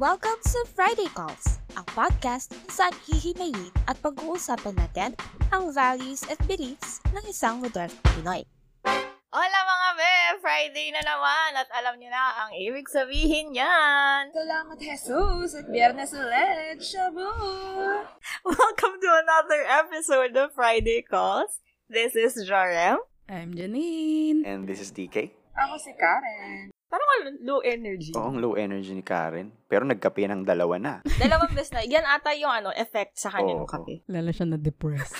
Welcome to Friday Calls, ang podcast kung saan hihimayin at pag-uusapan natin ang values at beliefs ng isang modern Pinoy. Hola mga be! Friday na naman at alam niyo na ang ibig sabihin yan. Salamat Jesus at biyernes ulit, Shabu! Welcome to another episode of Friday Calls. This is Jorem. I'm Janine. And this is DK. Ako si Karen. Parang ang low energy. Oo, ang low energy ni Karen. Pero nagkape ng dalawa na. Dalawang beses na. Yan ata yung ano, effect sa kanya ng Oo. kape. Lala siya na-depressed.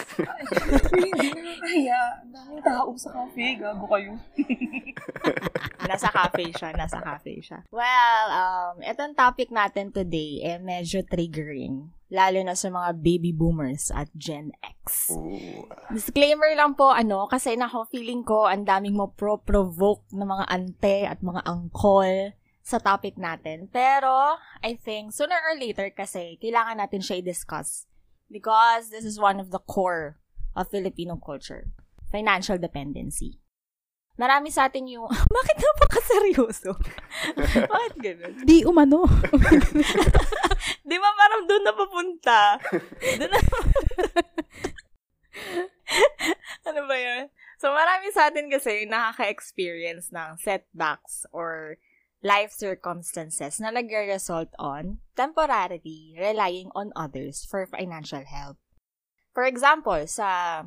Hindi na kaya. Ang daming tao sa cafe. Gago kayo. Nasa cafe siya. Nasa cafe siya. Well, um, itong topic natin today eh medyo triggering. Lalo na sa mga baby boomers at Gen X. Ooh. Disclaimer lang po, ano, kasi nako feeling ko ang daming mo pro-provoke ng mga ante at mga angkol sa topic natin. Pero, I think, sooner or later kasi, kailangan natin siya i-discuss. Because this is one of the core of Filipino culture. Financial dependency. Marami sa atin yung, bakit napaka-seryoso? bakit ganun? Di umano. Di ba parang doon na papunta? Doon na ano ba yun? So, marami sa atin kasi nakaka-experience ng setbacks or life circumstances na nagre-result on temporarily relying on others for financial help. For example, sa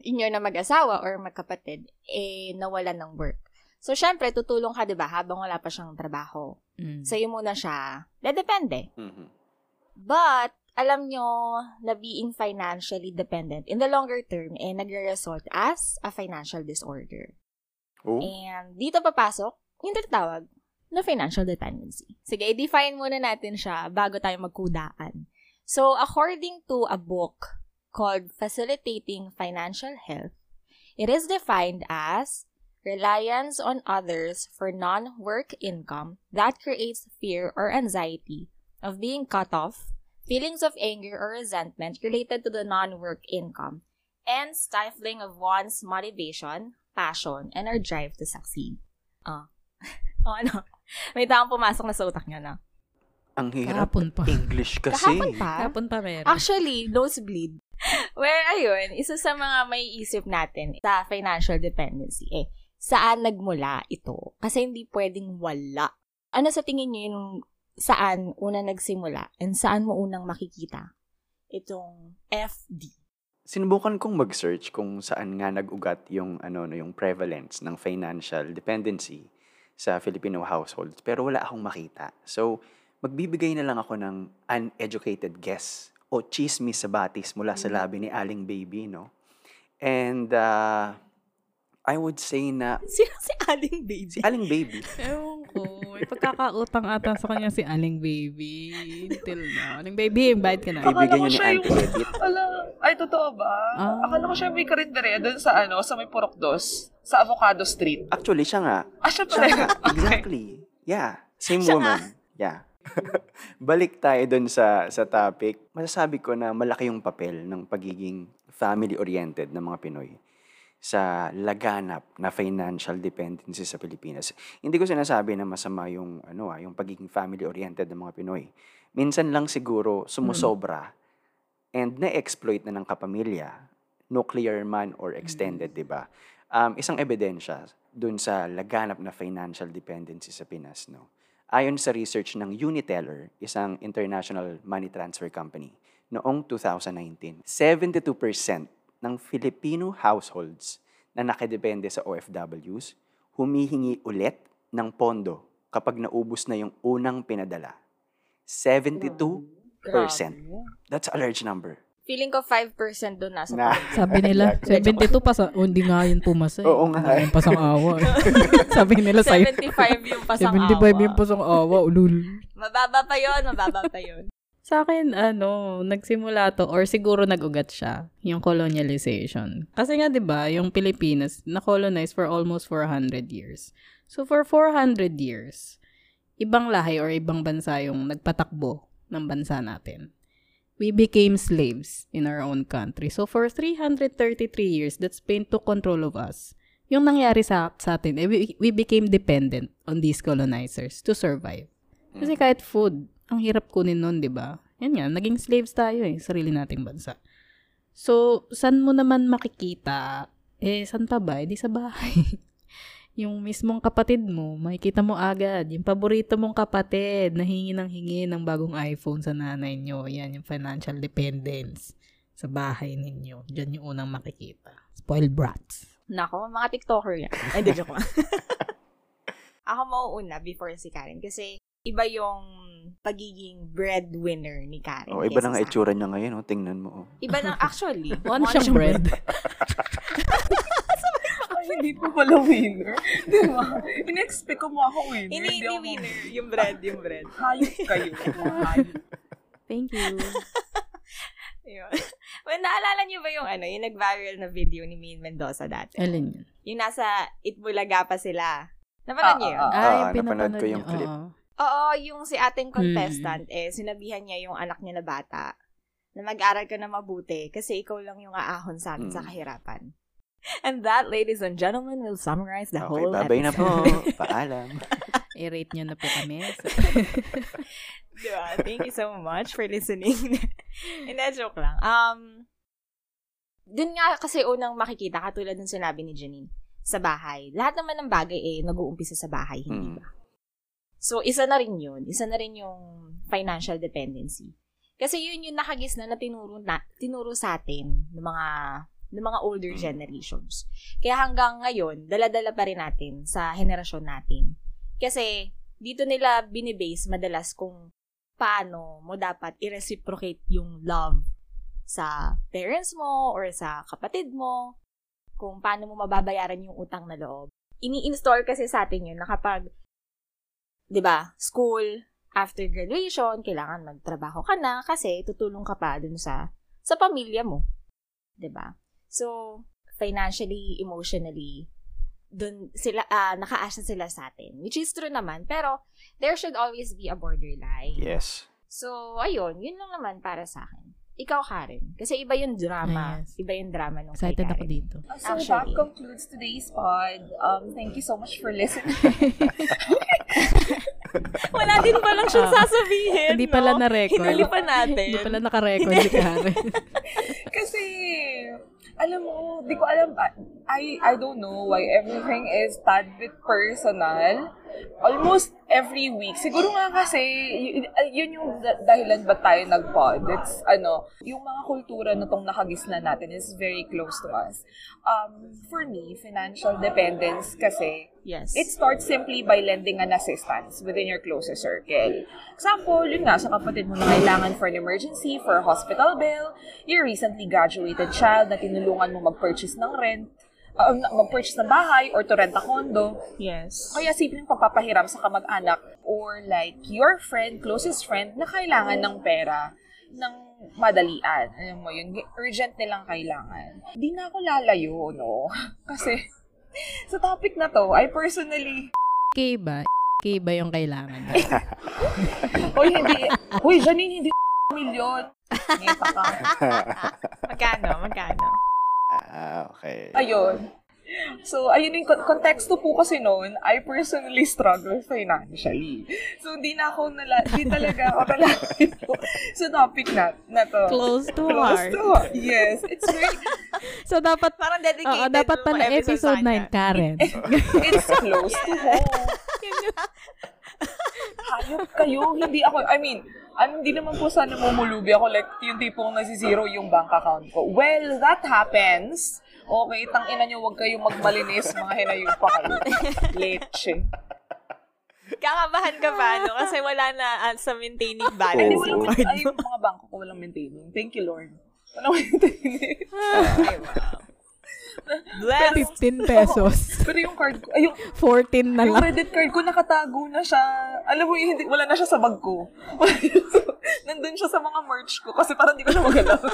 inyo na mag-asawa or magkapatid, eh, nawalan ng work. So, syempre, tutulong ka, di ba, habang wala pa siyang trabaho. Mm. Sa'yo muna siya, depende. Mhm. But, alam nyo na being financially dependent in the longer term, eh, nagre-result as a financial disorder. Oh, And dito papasok yung tinatawag na financial dependency. Sige, i-define muna natin siya bago tayo magkudaan. So, according to a book called Facilitating Financial Health, it is defined as reliance on others for non-work income that creates fear or anxiety of being cut off, feelings of anger or resentment related to the non-work income, and stifling of one's motivation, passion, and our drive to succeed. Ah. o ano? May taong pumasok na sa utak niya na. ang hirap. Kahapon pa. English kasi. Kahapon pa? Kahapon pa meron. Actually, nosebleed. Where, ayun, isa sa mga may isip natin sa financial dependency, eh, saan nagmula ito? Kasi hindi pwedeng wala. Ano sa tingin niyo yung saan una nagsimula and saan mo unang makikita itong FD? Sinubukan kong mag-search kung saan nga nag-ugat yung, ano, no, yung prevalence ng financial dependency sa Filipino households. Pero wala akong makita. So, magbibigay na lang ako ng uneducated guess o chismis sa batis mula sa labi ni Aling Baby, no? And, uh, I would say na Sino si Aling Baby? si Aling Baby Ewan ko. May pagkakautang ata sa kanya si Aling Baby. Until na. Aling Baby, bayad ka na. Ko niyo ni Auntie Edith. Ala, ay totoo ba? Ah. Akala ko siya may karinderya doon sa ano, sa may Purokdos, sa Avocado Street. Actually, siya nga. Ah, siya Siya pala. nga. Okay. Exactly. Yeah. Same Siya woman. Yeah. Balik tayo dun sa, sa topic. Masasabi ko na malaki yung papel ng pagiging family-oriented ng mga Pinoy sa laganap na financial dependency sa Pilipinas. Hindi ko sinasabi na masama yung ano ah, yung pagiging family-oriented ng mga Pinoy. Minsan lang siguro sumusobra and na-exploit na ng kapamilya, nuclear man or extended, 'di ba? Um, isang ebidensya dun sa laganap na financial dependency sa Pinas, no. Ayon sa research ng Uniteller, isang international money transfer company, noong 2019, 72% ng Filipino households na nakadepende sa OFWs humihingi ulit ng pondo kapag naubos na yung unang pinadala. 72%. That's a large number. Feeling ko 5% doon nasa Na, Sabi nila, 72 pa sa, oh, hindi nga yun pumasa. eh. Oo nga. Yung pasang awa. eh. Sabi nila sa'yo. 75 yung pasang 75 awa. yung pasang awa. Ulul. Mababa pa yon, mababa pa yon. Sa akin, ano, nagsimula to, or siguro nag-ugat siya, yung colonialization. Kasi nga, di ba, yung Pilipinas, na-colonize for almost 400 years. So, for 400 years, ibang lahi or ibang bansa yung nagpatakbo ng bansa natin. We became slaves in our own country. So, for 333 years that Spain took control of us, yung nangyari sa, sa atin, eh, we, we became dependent on these colonizers to survive. Kasi kahit food, ang hirap kunin nun, di ba? Yan nga, naging slaves tayo eh, sarili nating bansa. So, saan mo naman makikita? Eh, saan pa ba? Eh, di sa bahay. yung mismong kapatid mo, makikita mo agad. Yung paborito mong kapatid, nahingi ng hingi ng bagong iPhone sa nanay nyo. Yan, yung financial dependence sa bahay ninyo. Diyan yung unang makikita. Spoiled brats. Nako, mga TikToker yan. Ay, di joke. Ako mauuna before si Karen kasi iba yung pagiging breadwinner ni Karen. Oh, iba na nga itsura niya ngayon, oh. tingnan mo. Oh. Iba na, actually. One siyang bread. Hindi po pala winner. Di ba? In-expect ko mo ako winner. Hindi, hindi ako- winner. Yung bread, yung bread. Hayop kayo. hayop. Thank you. Yun. well, naalala niyo ba yung ano, yung nag-viral na video ni Min Mendoza dati? Alin yun? Yung nasa Itbulaga pa sila. Napanood niyo yun? Ah, Ah, Ah, yung napanood pinapanood ko yung clip. oo. Yung si ating contestant, eh, sinabihan niya yung anak niya na bata na mag-aral ka na mabuti kasi ikaw lang yung aahon sa amin sa Mm. kahirapan. And that, ladies and gentlemen, will summarize the Okay, whole babay na po. episode. Paalam. I-rate niyo na po kami. diba? Thank you so much for listening. Hindi, joke lang. Um, dun nga kasi unang makikita, katulad ng sinabi ni Janine, sa bahay. Lahat naman ng bagay eh, nag-uumpisa sa bahay, hindi Mm. ba? So, isa na rin yun. Isa na rin yung financial dependency. Kasi yun yung nakagis na na tinuro, na, tinuro sa atin ng mga ng mga older Mm. generations. Kaya hanggang ngayon, dala-dala pa rin natin sa henerasyon natin. Kasi dito nila binibase madalas kung paano mo dapat i-reciprocate yung love sa parents mo or sa kapatid mo, kung paano mo mababayaran yung utang na loob. Ini-install kasi sa atin yun na kapag, di ba, school, after graduation, kailangan magtrabaho ka na kasi tutulong ka pa dun sa, sa pamilya mo. Di ba? So, financially, emotionally, dun sila, ah nakaasa sila sa atin. Which is true naman, pero there should always be a borderline. Yes. So, ayun, yun lang naman para sa akin. Ikaw, Karen. Kasi iba yung drama. Yes. Iba yung drama nung Excited kay ako dito. Uh, So that Actually. concludes today's pod. Um, thank you so much for listening. Wala din palang siyang Ah, sasabihin, Hindi pala no? na-record. Hinuli pa natin. Hindi pala naka-record si Karen. Kasi, alam mo, di ko alam, I, I don't know why everything is tad bit personal. Almost every week. Siguro nga kasi, yun yung da- dahilan ba tayo nag-pod. It's, ano, yung mga kultura na tong nakagisna natin is very close to us. Um, for me, financial dependence kasi, Yes. It starts simply by lending an assistance within your closest circle. Example, yun nga, sa kapatid mo na kailangan for an emergency, for a hospital bill, your recently graduated child na tinulungan mo mag-purchase ng rent, uh, mag-purchase ng bahay or to rent a condo. yes. Kaya simpleng pagpapahiram sa kamag-anak or like your friend, closest friend na kailangan ng pera ng madalian. Alam mo yun, urgent nilang kailangan. Di na ako lalayo, no? Kasi sa topic na to, I personally K ba? K ba yung kailangan? Hoy, hindi. Hoy, Janine, hindi milyon. Magkano? Magkano? Ah, okay. Ayun. So, ayun yung kon- konteksto po kasi noon, I personally struggle financially. So, hindi na ako nala, hindi talaga ako nalapit po sa topic na, na to. Close to Close heart. to heart. Yes. It's very, So, dapat, Parang oo, dedicated dapat yung pala episode episode sa kanya. 9, Karen. it's close to home. Hayop kayo. Hindi ako, I mean, ano, hindi naman po sana mumulubi ako like yung tipong nasisiro yung bank account ko. Well, that happens. Okay, tang ina nyo, huwag kayong magmalinis, mga hinayup pa kayo. Leche. Kakabahan ka ba, no? Kasi wala na ah, sa maintaining balance walang, card ay, mga bangko ko walang maintaining. Thank you, Lord. Walang maintaining. Ay, wow. Bless. 15 pesos. Pero yung card ko, ay, yung, 14 na yung lang. credit card ko nakatago na siya. Alam mo, hindi, wala na siya sa bag ko. Nandun siya sa mga merch ko kasi parang hindi ko siya magalaw.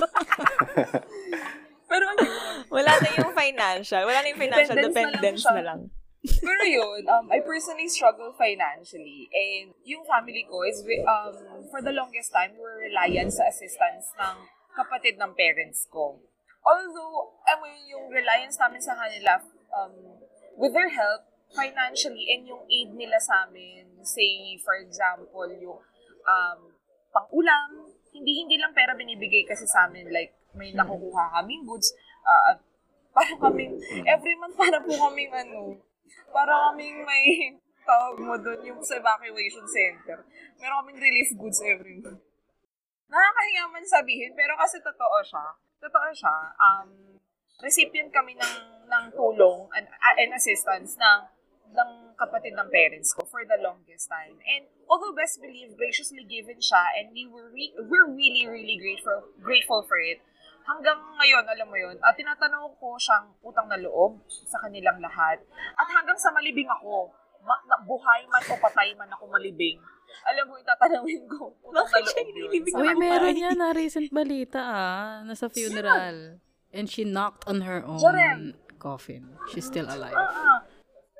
Pero ano yun? Wala na yung financial. Wala na yung financial Dependence na lang dependence na lang. Pero yun, um, I personally struggle financially. And yung family ko is, um, for the longest time, we were reliant sa assistance ng kapatid ng parents ko. Although, I mean, yung reliance namin sa kanila, um, with their help, financially, and yung aid nila sa amin, say, for example, yung um, pang-ulam. Hindi, hindi lang pera binibigay kasi sa amin. Like, may nakukuha kaming goods. Uh, at para kaming, every month para po kaming ano, para kaming may tawag mo doon yung sa evacuation center. Meron kaming relief goods every month. Nakakahiya man sabihin, pero kasi totoo siya. Totoo siya. Um, recipient kami ng, ng tulong and, and assistance ng, ng kapatid ng parents ko for the longest time. And although best believe, graciously given siya and we were re- we're really, really grateful grateful for it. Hanggang ngayon, alam mo yun, at tinatanong ko siyang utang na loob sa kanilang lahat. At hanggang sa malibing ako, ma- buhay man o patay man ako malibing, alam mo, itatanawin ko. Loob yun. sa Uy, meron yan na recent balita ah. Nasa funeral. And she knocked on her own Jorem. coffin. She's still alive. uh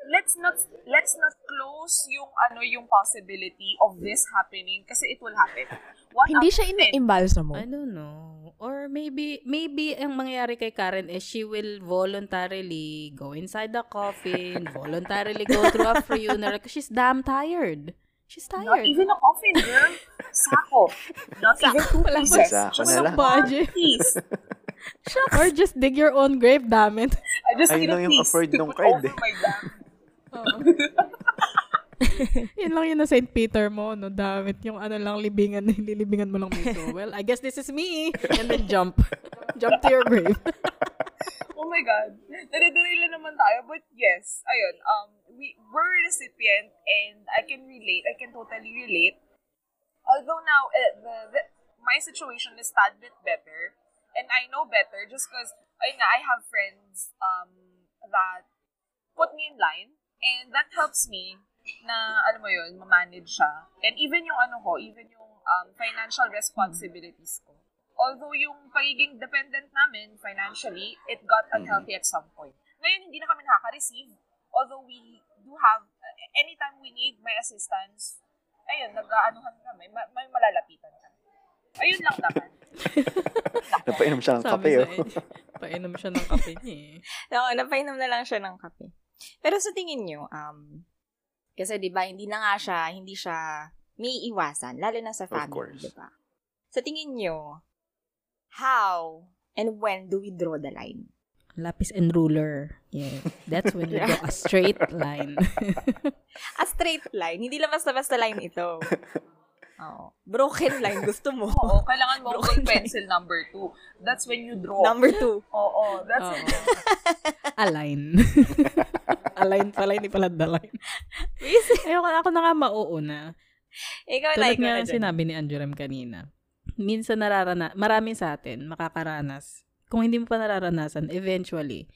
let's not let's not close yung ano yung possibility of this happening kasi it will happen. One Hindi siya ina-imbalsa mo. I don't know. Or maybe, maybe ang mangyayari kay Karen is she will voluntarily go inside the coffin, voluntarily go through a funeral because she's damn tired. She's Not tired. even a coffin, girl. Sako. Not even two pieces. Sako Just na a lang. Budget. piece. Or just dig your own grave, damn it. I just Ayun need a lang yung piece afford put card over eh. my dam. Yun lang yun na St. Peter mo, no? Damit yung ano lang, libingan, nililibingan mo lang dito. Well, I guess this is me. And then jump. jump to your grave. My God. Nare-derail na naman tayo. But yes, ayun, um, we were recipient and I can relate. I can totally relate. Although now, eh, the, the, my situation is tad bit better. And I know better just because, ayun nga, I have friends um, that put me in line. And that helps me na, alam mo yun, ma-manage siya. And even yung ano ko, even yung um, financial responsibilities ko. Although yung pagiging dependent namin financially, it got unhealthy at some point. Ngayon, hindi na kami nakaka-receive. Although we do have, uh, anytime we need my assistance, ayun, nag-aanuhan kami, ma- may malalapitan kami. Ayun lang naman. Napainom siya ng Sabi kape, oh. inyo. Painom siya ng kape niya eh. Oo, napainom na lang siya ng kape. Pero sa tingin nyo, um, kasi di ba hindi na nga siya, hindi siya may iwasan, lalo na sa Of family, course. di ba? Sa tingin nyo, how and when do we draw the line? Lapis and ruler. Yeah. That's when you draw a straight line. A straight line, hindi lang basta-basta line ito. Oo. Broken line, gusto mo. Oo, kailangan mo Broken pencil number two. That's when you draw. Number two. Oo, that's Oo. when Align. Align pala, hindi pala the line. Ayoko, ako na nga mauuna. Ikaw na, Tulad ikaw nga na ng dyan. sinabi ni Anjurem kanina. Minsan nararana, marami sa atin makakaranas. Kung hindi mo pa nararanasan, eventually,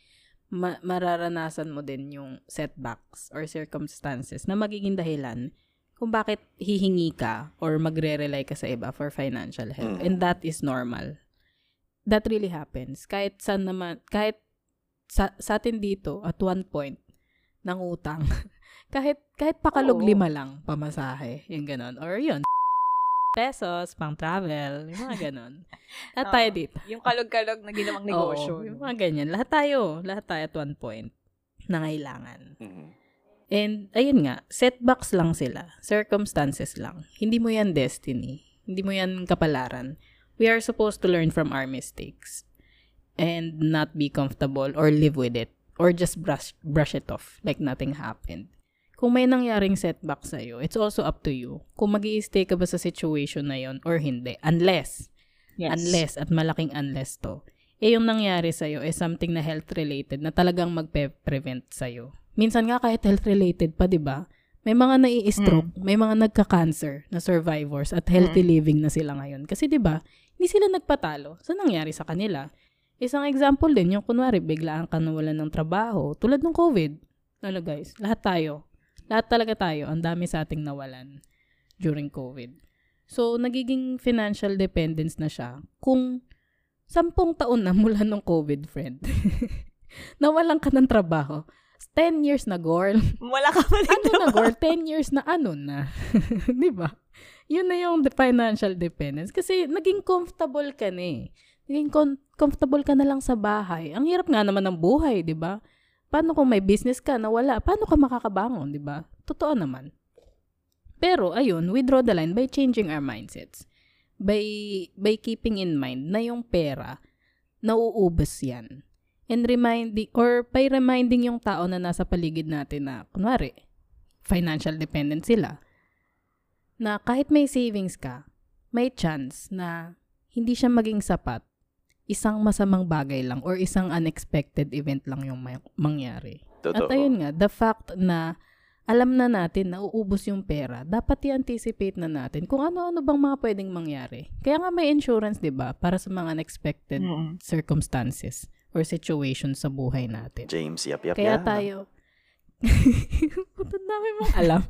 ma- mararanasan mo din yung setbacks or circumstances na magiging dahilan kung bakit hihingi ka or magre-rely ka sa iba for financial help. Mm. And that is normal. That really happens. Kahit saan naman, kahit sa, sa atin dito, at one point, ng utang. kahit, kahit pakalog Oo. lima lang, pamasahe. Yung ganon. Or yun, pesos, pang travel, yung mga ganon. Lahat tayo Oo. dito. Yung kalog-kalog na ginawang negosyo. Oo, yung mga ganyan. Lahat tayo, lahat tayo at one point na ngailangan. Mhm. And, ayun nga, setbacks lang sila. Circumstances lang. Hindi mo yan destiny. Hindi mo yan kapalaran. We are supposed to learn from our mistakes. And not be comfortable or live with it. Or just brush, brush it off like nothing happened. Kung may nangyaring setback sa'yo, it's also up to you. Kung mag stay ka ba sa situation na yon or hindi. Unless, Yes. unless, at malaking unless to, eh yung nangyari sa'yo is something na health-related na talagang magpe-prevent sa'yo. Minsan nga kahit health-related pa, di ba? May mga nai-stroke, may mga nagka-cancer na survivors at healthy living na sila ngayon. Kasi di ba, hindi sila nagpatalo sa nangyari sa kanila. Isang example din, yung kunwari, biglaan ka nawalan ng trabaho, tulad ng COVID. Lalo guys, lahat tayo. Lahat talaga tayo, ang dami sa ating nawalan during COVID. So, nagiging financial dependence na siya kung sampung taon na mula nung COVID, friend. Nawalan ka ng trabaho. 10 years na, girl. Wala ka pa Ano na, girl? 10 years na ano na. Di ba? Yun na yung financial dependence. Kasi naging comfortable ka na eh. Naging com- comfortable ka na lang sa bahay. Ang hirap nga naman ng buhay, di ba? Paano kung may business ka na wala? Paano ka makakabangon, di ba? Totoo naman. Pero, ayun, we draw the line by changing our mindsets. By, by keeping in mind na yung pera, nauubos yan. And reminding, or by reminding yung tao na nasa paligid natin na, kunwari, financial dependent sila, na kahit may savings ka, may chance na hindi siya maging sapat, isang masamang bagay lang or isang unexpected event lang yung may- mangyari. Totoo. At ayun nga, the fact na alam na natin na uubos yung pera, dapat i-anticipate na natin kung ano-ano bang mga pwedeng mangyari. Kaya nga may insurance, di ba? Para sa mga unexpected Mm. circumstances or situations sa buhay natin. James, yap, yap, Kaya yap. tayo, Puto dami mong alam.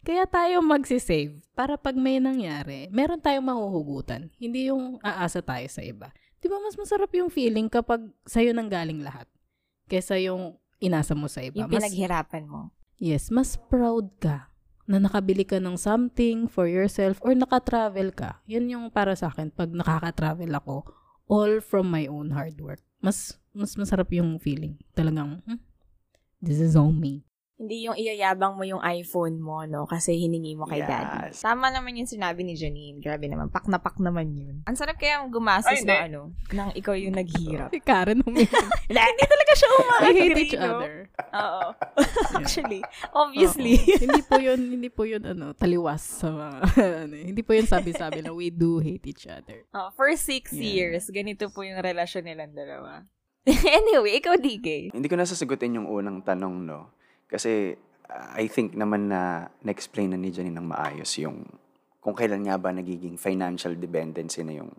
Kaya tayo magsisave para pag may nangyari, meron tayong mahuhugutan. Hindi yung aasa tayo sa iba. Di ba mas masarap yung feeling kapag sa'yo nang galing lahat kesa yung inasa mo sa iba. Yung pinaghirapan mo. Yes, mas proud ka na nakabili ka ng something for yourself or nakatravel ka. Yan yung para sa akin pag nakaka-travel ako, all from my own hard work. Mas mas masarap yung feeling. Talagang, hmm, this is all me. Hindi yung iyayabang mo yung iPhone mo, no? Kasi hiningi mo kay daddy. Yes. Tama naman yung sinabi ni Janine. Grabe naman. Pak na pak naman yun. Ang sarap kaya gumastos Ay, ng ano, nang ikaw yung naghirap. Si Karen humingi. Hindi talaga siya We umakit. hate each other. Oo. Actually. Obviously. Oo. hindi po yun, hindi po yun, ano, taliwas sa mga, ano, hindi po yun sabi-sabi na we do hate each other. Oh, for six Yeah. years, ganito po yung relasyon nilang dalawa. anyway, ikaw, DK. Hindi ko nasasagutin yung unang tanong, no? Kasi I think naman na na-explain na ni Janine ng maayos yung kung kailan nga ba nagiging financial dependency na yung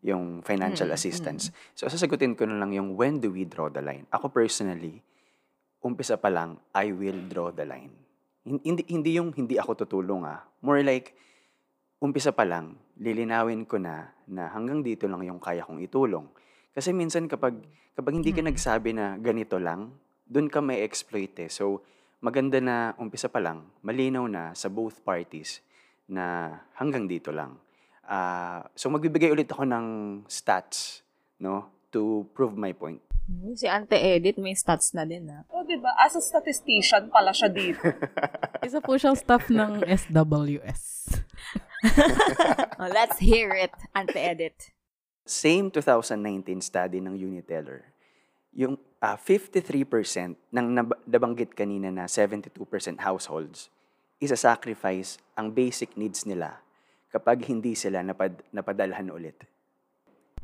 yung financial Mm, assistance. So, sasagutin ko na lang yung when do we draw the line. Ako personally, umpisa pa lang, I will draw the line. Hin- Hindi, hindi yung hindi ako tutulong ah. More like, umpisa pa lang, lilinawin ko na na hanggang dito lang yung kaya kong itulong. Kasi minsan kapag kapag hindi ka Mm. nagsabi na ganito lang, doon ka may exploit eh. So, maganda na umpisa pa lang, malinaw na sa both parties na hanggang dito lang. Ah, so magbibigay ulit ako ng stats, no, to prove my point. Si Ante Edit, may stats na din, ah. Oh, diba? As a statistician pala siya dito. Isa po siyang staff ng SWS. Oh, let's hear it, Ante Edit. Same 2019 study ng Uniteller, yung ah, 53% ng nab- nabanggit kanina na 72% households, isa-sacrifice ang basic needs nila kapag hindi sila napad- napadalhan ulit.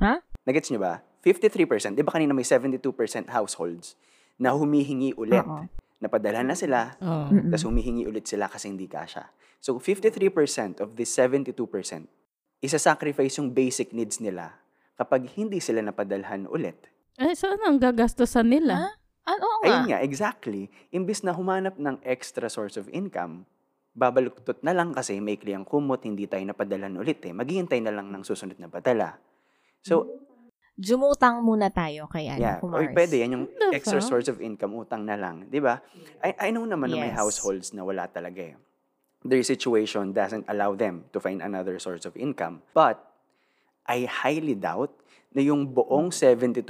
Ha? Nagets nyo ba? 53%. Di ba kanina may 72% households na humihingi ulit. Oo. Napadalhan na sila, Oh. Mm-mm. tapos humihingi ulit sila kasi hindi kasha. So, 53% of this 72%, isa-sacrifice yung basic needs nila kapag hindi sila napadalhan ulit. Eh, saan ang gagastosan nila? Ah, oo nga. Ayun nga, exactly. Imbis na humanap ng extra source of income, babaluktot na lang kasi may kliyang kumot, hindi tayo napadalhan ulit eh. Maghihintay na lang ng susunod na padala. So, Jumutang muna tayo kay ano, yeah. Kumars. Oy, pwede yan. Yung The extra fuck? source of income, utang na lang. Di ba? I, I know naman na may Yes. households na wala talaga eh. Their situation doesn't allow them to find another source of income. But, I highly doubt na yung buong 72%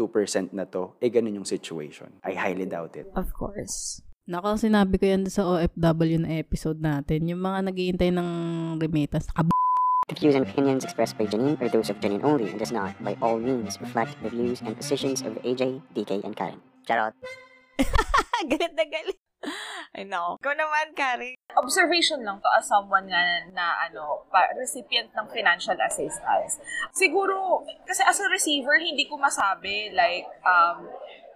na to, eh ganun yung situation. I highly doubt it. Of course. Nako, sinabi ko yan sa OFW na episode natin. Yung mga naghihintay ng remittance, nakab- The views and opinions expressed by Janine are those of Janine only and does not, by all means, reflect the views and positions of AJ, DK, and Karen. Charot. galit na galit. Ay, no. Ikaw naman, Kari. Observation lang to as someone nga na, na ano, pa, recipient ng financial assistance. Siguro, kasi as a receiver, hindi ko masabi, like, um,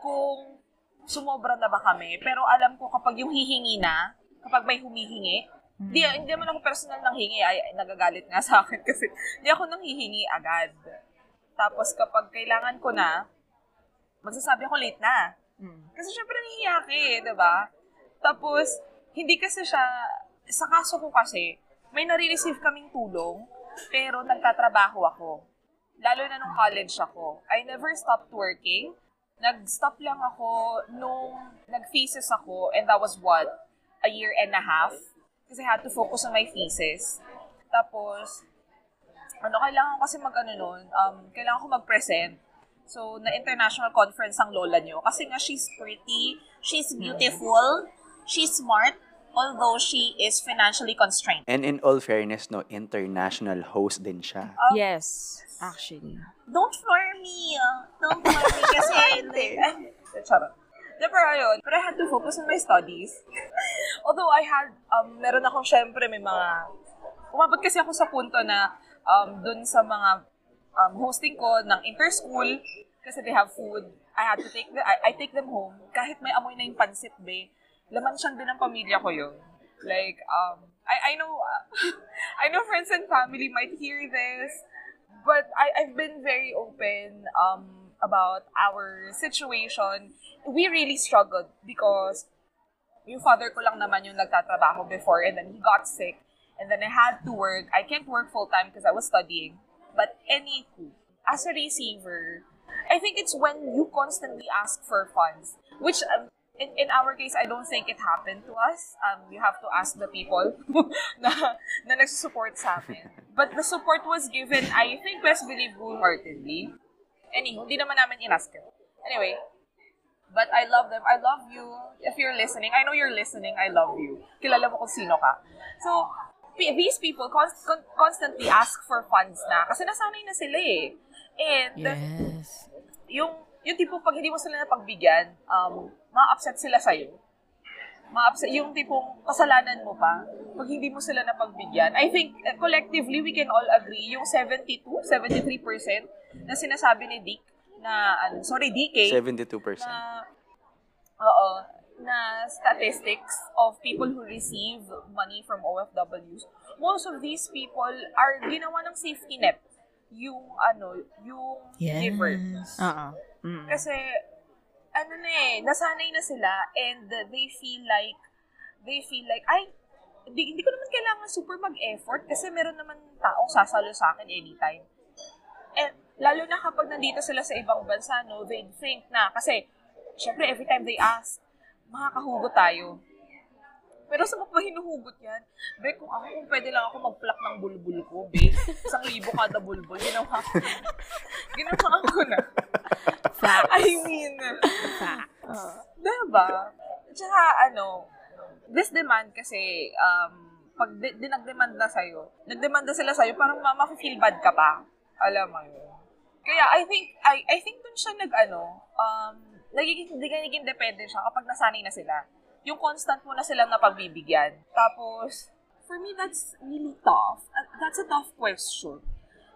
kung sumobra na ba kami. Pero alam ko kapag yung hihingi na, kapag may humihingi, Di, hindi naman ako personal nang hingi. Ay, nagagalit nga sa akin kasi hindi ako nang hihingi agad. Tapos kapag kailangan ko na, magsasabi ako late na. Mm. Kasi syempre nahihiya ka eh, ba? Tapos, hindi kasi siya, sa kaso ko kasi, may nare-receive kaming tulong, pero nagtatrabaho ako. Lalo na nung college ako. I never stopped working. Nag-stop lang ako nung nag-thesis ako, and that was what? A year and a half. Kasi I had to focus on my thesis. Tapos, ano, kailangan kasi mag-ano nun, um, kailangan ko mag-present. So, na international conference ang lola nyo. Kasi nga, she's pretty, she's beautiful, she's smart, although she is financially constrained. And in all fairness, no, international host din siya. Yes, actually. Don't floor me. ah. Don't floor me kasi charot. De, pero ayun, pero I had to focus on my studies. Although I had, um, meron akong syempre may mga, umabot kasi ako sa punto na um, dun sa mga um, hosting ko ng inter-school, kasi they have food, I had to take the, I, I take them home, kahit may amoy na yung pansit, be, laman siyang din ng pamilya ko yun. Like, um, I, I know, I know friends and family might hear this, but I, I've been very open um, about our situation. We really struggled because yung father ko lang naman yung nagtatrabaho before and then he got sick and then I had to work. I can't work full time because I was studying. But anywho, as a receiver, I think it's when you constantly ask for funds, which um, in, in our case, I don't think it happened to us. Um, you have to ask the people na, na nagsusupport sa amin. But the support was given, I think, best believe wholeheartedly. Anywho, hindi naman namin inask it. Anyway, but I love them. I love you. If you're listening, I know you're listening. I love you. Kilala mo kung sino ka. So, these people const- con- constantly ask for funds na kasi nasanay na sila eh. And Yes. yung yung tipo pag hindi mo sila napagbigyan, um, ma-upset sila sa'yo. Ma-upset, yung tipong kasalanan mo pa, pag hindi mo sila napagbigyan. I think, uh, collectively, we can all agree, yung 72, 73% na sinasabi ni Dick, na, ano, sorry, DK, 72%. na, oo, na statistics of people who receive money from OFWs, most of these people are ginawa ng safety net yung ano, yung giver. Oo. Mm. Kasi, ano na eh, nasanay na sila and they feel like, they feel like, ay, hindi, hindi ko naman kailangan super mag-effort kasi meron naman taong sasalo sa akin anytime. And lalo na kapag nandito sila sa ibang bansa, no, they think na, kasi, syempre, every time they ask, makakahugot tayo. Pero sa mga hinuhugot yan, be, kung ako, kung pwede lang ako mag-pluck ng bulbul ko, be, isang libo kada bulbul, ginawa ko. ginawa ko na. Facts. I mean, Facts. diba? Tsaka, ano, this demand kasi, um, pag di, di nag-demand na sa'yo, nag-demand na sila sa'yo, parang ma- feel bad ka pa. Alam mo yun. Kaya, I think, I, I think dun siya nag, ano, um, nagiging, nagiging dependent siya kapag nasanay na sila. Yung constant mo na silang napagbibigyan. Tapos, for me, that's really tough. Uh, That's a tough question.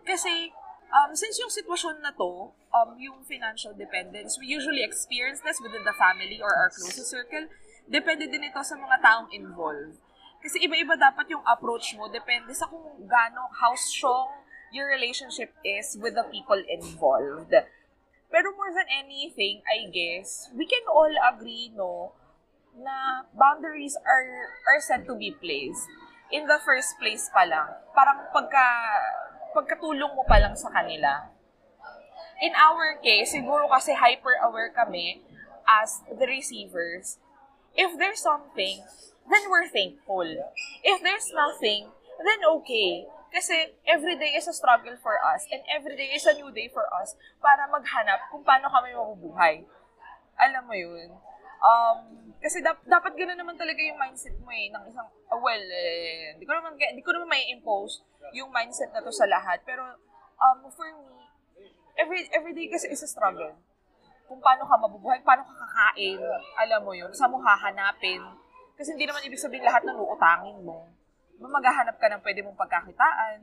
Kasi, um, since yung sitwasyon na to, um, yung financial dependence, we usually experience this within the family or our closest circle. Depende din ito sa mga taong involved. Kasi iba-iba dapat yung approach mo. Depende sa kung gaano, how strong your relationship is with the people involved. Pero more than anything, I guess, we can all agree, no, na boundaries are are set to be placed in the first place pa lang. Parang pagka pagkatulong mo pa lang sa kanila. In our case, siguro kasi hyper-aware kami as the receivers. If there's something, then we're thankful. If there's nothing, then okay. Kasi every day is a struggle for us and every day is a new day for us para maghanap kung paano kami mabubuhay. Alam mo yun? Um, kasi dap- dapat gano'n naman talaga yung mindset mo eh, ng isang, ah, well, eh, hindi ko naman, hindi ko naman may impose yung mindset na to sa lahat. Pero, um, for me, every, every day kasi is a struggle. Kung paano ka mabubuhay, paano ka kakain, alam mo yun, saan mo hahanapin. Kasi hindi naman ibig sabihin lahat ng uutangin mo. Maghahanap ka ng pwede mong pagkakitaan,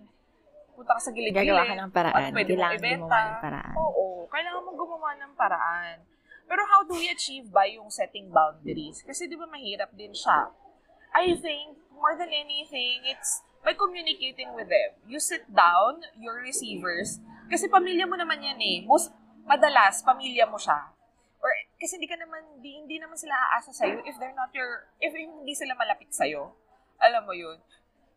punta ka sa gilid-gilid. Gagawa ka ng paraan. Ano pwede mong Kailangan ibenta. gumawa ng paraan. Oo, kailangan mong gumawa ng paraan. Pero how do we achieve by yung setting boundaries? Kasi di ba mahirap din siya. I think, more than anything, it's by communicating with them. You sit down, your receivers, kasi pamilya mo naman yan eh. Most, madalas, pamilya mo siya. Or, kasi hindi ka naman, di, hindi naman sila aasa sa'yo if they're not your, if hindi sila malapit sa'yo. Alam mo yun.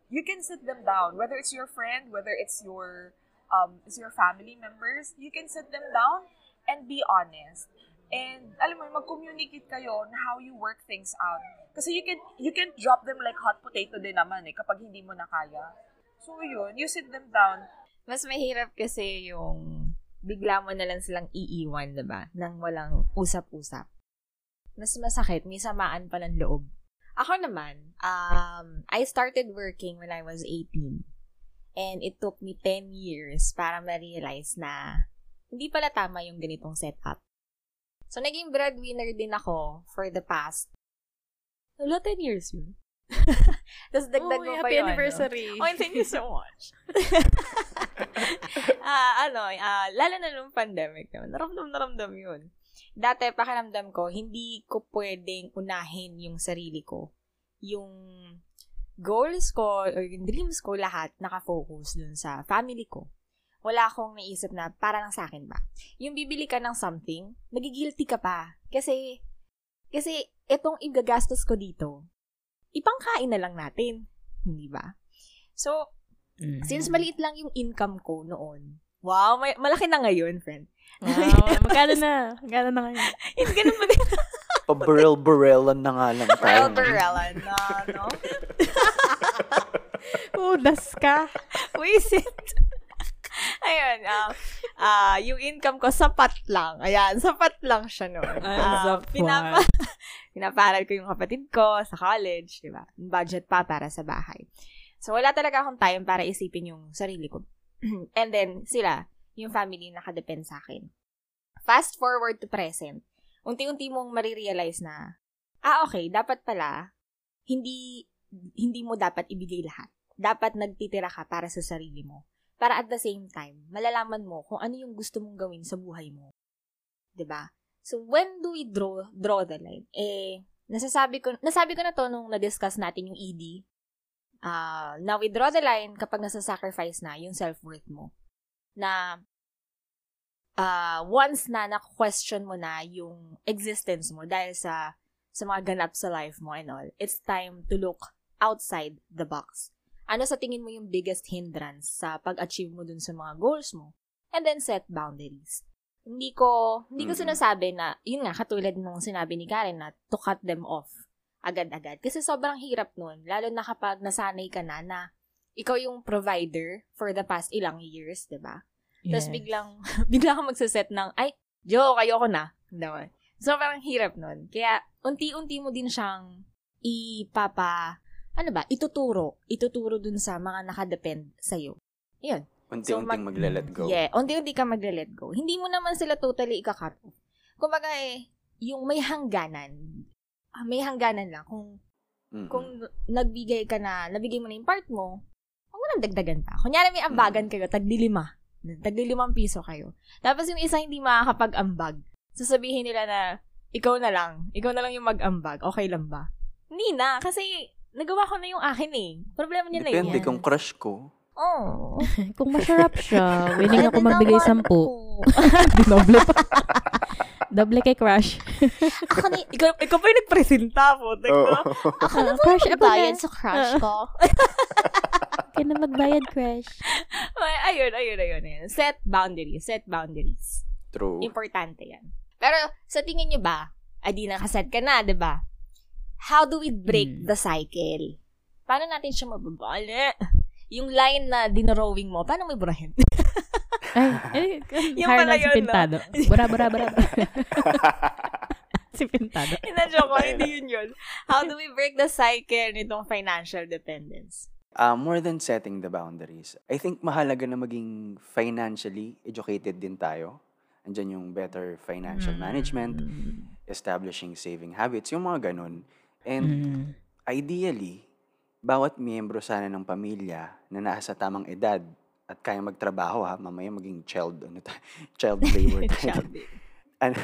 You can sit them down, whether it's your friend, whether it's your, um, it's your family members, you can sit them down and be honest. And alam mo, mag-communicate kayo on how you work things out. Kasi you can you can drop them like hot potato din naman eh kapag hindi mo na kaya. So yun, you sit them down. Mas mahirap kasi yung bigla mo na lang silang iiwan, 'di ba? Nang walang usap-usap. Mas masakit, may samaan pa ng loob. Ako naman, um, I started working when I was 18. And it took me 10 years para ma-realize na hindi pala tama yung ganitong setup. So, naging breadwinner din ako for the past, wala, 10 years yun. Tapos dagdag mo pa happy yung anniversary. Ano. Oh, thank you so much. Ah, ano, ah, lalo na nung pandemic naman, naramdam naramdam yun. Dati, pakiramdam ko, hindi ko pwedeng unahin yung sarili ko. Yung goals ko, or yung dreams ko, lahat nakafocus dun sa family ko. Wala akong naisip na para lang sa akin ba. Yung bibili ka ng something, nagigilty ka pa. Kasi, kasi itong igagastos ko dito, ipangkain na lang natin. Hindi ba? So, Mm. since maliit lang yung income ko noon, wow, may, malaki na ngayon, friend. Wow, magkano na? Magkano na ngayon? Hindi ganun pa din. Pa-burel-burelan na nga lang tayo. Barella na, no? Udas ka. Wisit. Ayun, ah, ah, yung income ko, sapat lang. Ayan, sapat lang siya noon. Ang Ah, sapat. pinapa, pinaparal ko yung kapatid ko sa college, di ba? Budget pa para sa bahay. So, wala talaga akong time para isipin yung sarili ko. And then, sila, yung family nakadepend sa akin. Fast forward to present, unti-unti mong marirealize na, ah, okay, dapat pala, hindi, hindi mo dapat ibigay lahat. Dapat nagtitira ka para sa sarili mo. Para at the same time, malalaman mo kung ano yung gusto mong gawin sa buhay mo. ba? So, when do we draw, draw the line? Eh, nasasabi ko, nasabi ko na to nung na-discuss natin yung ED. Ah, now we draw the line kapag nasa-sacrifice na yung self-worth mo. Na, ah, once na na-question mo na yung existence mo dahil sa sa mga ganap sa life mo and all, it's time to look outside the box. Ano sa tingin mo yung biggest hindrance sa pag-achieve mo dun sa mga goals mo? And then set boundaries. Hindi ko, hindi ko Mhm. sinasabi na, yun nga, katulad nung sinabi ni Karen na to cut them off agad-agad. Kasi sobrang hirap nun, lalo na kapag nasanay ka na na ikaw yung provider for the past ilang years, 'di ba? Tapos biglang, bigla kang magsaset ng, ay, joke, ayoko na. Naman. So, parang hirap nun. Kaya, unti-unti mo din siyang ipapa, ano ba, ituturo. Ituturo dun sa mga nakadepend sa'yo. Yun. Unti-unting So, mag- magla-let go. Yeah, unti-unti ka magle-let go. Hindi mo naman sila totally ika-cut off. Kumbaga eh, yung may hangganan, ah, may hangganan lang. Kung, Mm-mm. kung nagbigay ka na, nabigay mo na yung part mo, huwag mo nang dagdagan pa. Kunyari may ambagan kayo, tagdilima. Tagdilimang piso kayo. Tapos yung isa hindi makakapag-ambag. Sasabihin nila na, ikaw na lang. Ikaw na lang yung mag-ambag. Okay lang ba? Hindi na. Kasi, nagawa ko na yung akin eh. Problema niya na yun. Depende kung crush ko. Oh. Kung masarap siya, willing ako magbigay sampu. po. Doble pa. Doble kay crush. Ako na, ikaw, ikaw pa yung nagpresenta po. Oo. Ako na po nagbayad na. sa crush ko. Kaya na magbayad, crush. Ay, ayun, ayun, ayun, ayun. Set boundaries. Set boundaries. True. Importante yan. Pero, sa tingin nyo ba, ay di nakaset ka na, di ba? How do we break Hmm. the cycle? Paano natin siya mababali? Yung line na dinrawing mo, paano mo iburahin? Ay, eh, Yung pala na si yun, no? Pintado. Bura, bura, bura. si Pintado. Inadyo ko, hindi yun yun. How do we break the cycle nitong financial dependence? Uh, more than setting the boundaries, I think mahalaga na maging financially educated din tayo. Andyan yung better financial management, establishing saving habits, yung mga ganun. And Mm. ideally, bawat miyembro sana ng pamilya na nasa tamang edad at kaya magtrabaho ha, mamaya maging child, ano ta, child labor tayo. ano,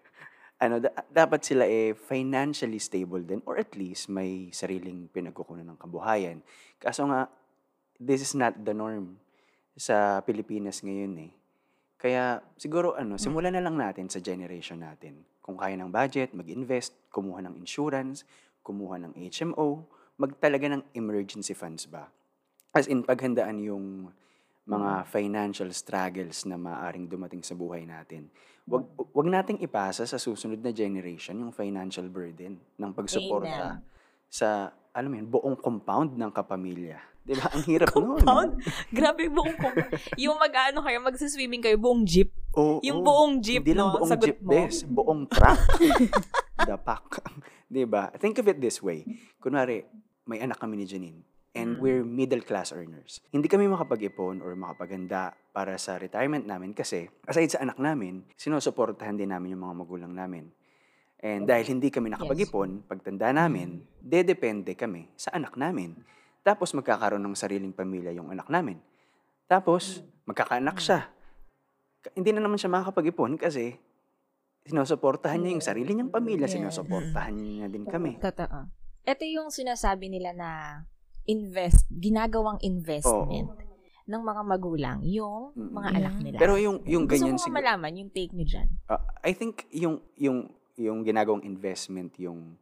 ano, da- dapat sila eh financially stable din or at least may sariling pinagkukunan ng kabuhayan. Kaso nga, this is not the norm sa Pilipinas ngayon eh. Kaya siguro ano, simulan na lang natin sa generation natin. Kung kaya ng budget, mag-invest, kumuha ng insurance, kumuha ng HMO, magtalaga ng emergency funds ba? As in, paghandaan yung mga financial struggles na maaring dumating sa buhay natin. Wag, wag nating ipasa sa susunod na generation yung financial burden ng pagsuporta sa, alam mo yun, buong compound ng kapamilya. Di ba? Ang hirap nun. Compound? Grabe buong compound. yung mag-ano kayo, magsiswimming kayo, buong jeep. Oo, Yung oo. buong jeep, Hindi lang no? buong Sagot jeep, mo. bes. Buong truck. Dapak. 'Di ba? Think of it this way. Kunwari, may anak kami ni Janine and we're middle class earners. Hindi kami makapag-ipon or makapaganda para sa retirement namin kasi aside sa anak namin, sinusuportahan din namin yung mga magulang namin. And dahil hindi kami nakapag-ipon, pagtanda namin, dedepende kami sa anak namin. Tapos magkakaroon ng sariling pamilya yung anak namin. Tapos, magkakaanak siya. Hindi na naman siya makakapag-ipon kasi sinusuportahan niya yung sarili niyang pamilya, sinusuportahan niya din kami. Totoo. Ito yung sinasabi nila na invest, ginagawang investment ng mga magulang, yung mga Mm. anak nila. Pero yung yung Gusto ganyan ko siguro, malaman yung take nyo dyan. Uh, I think yung yung yung ginagawang investment yung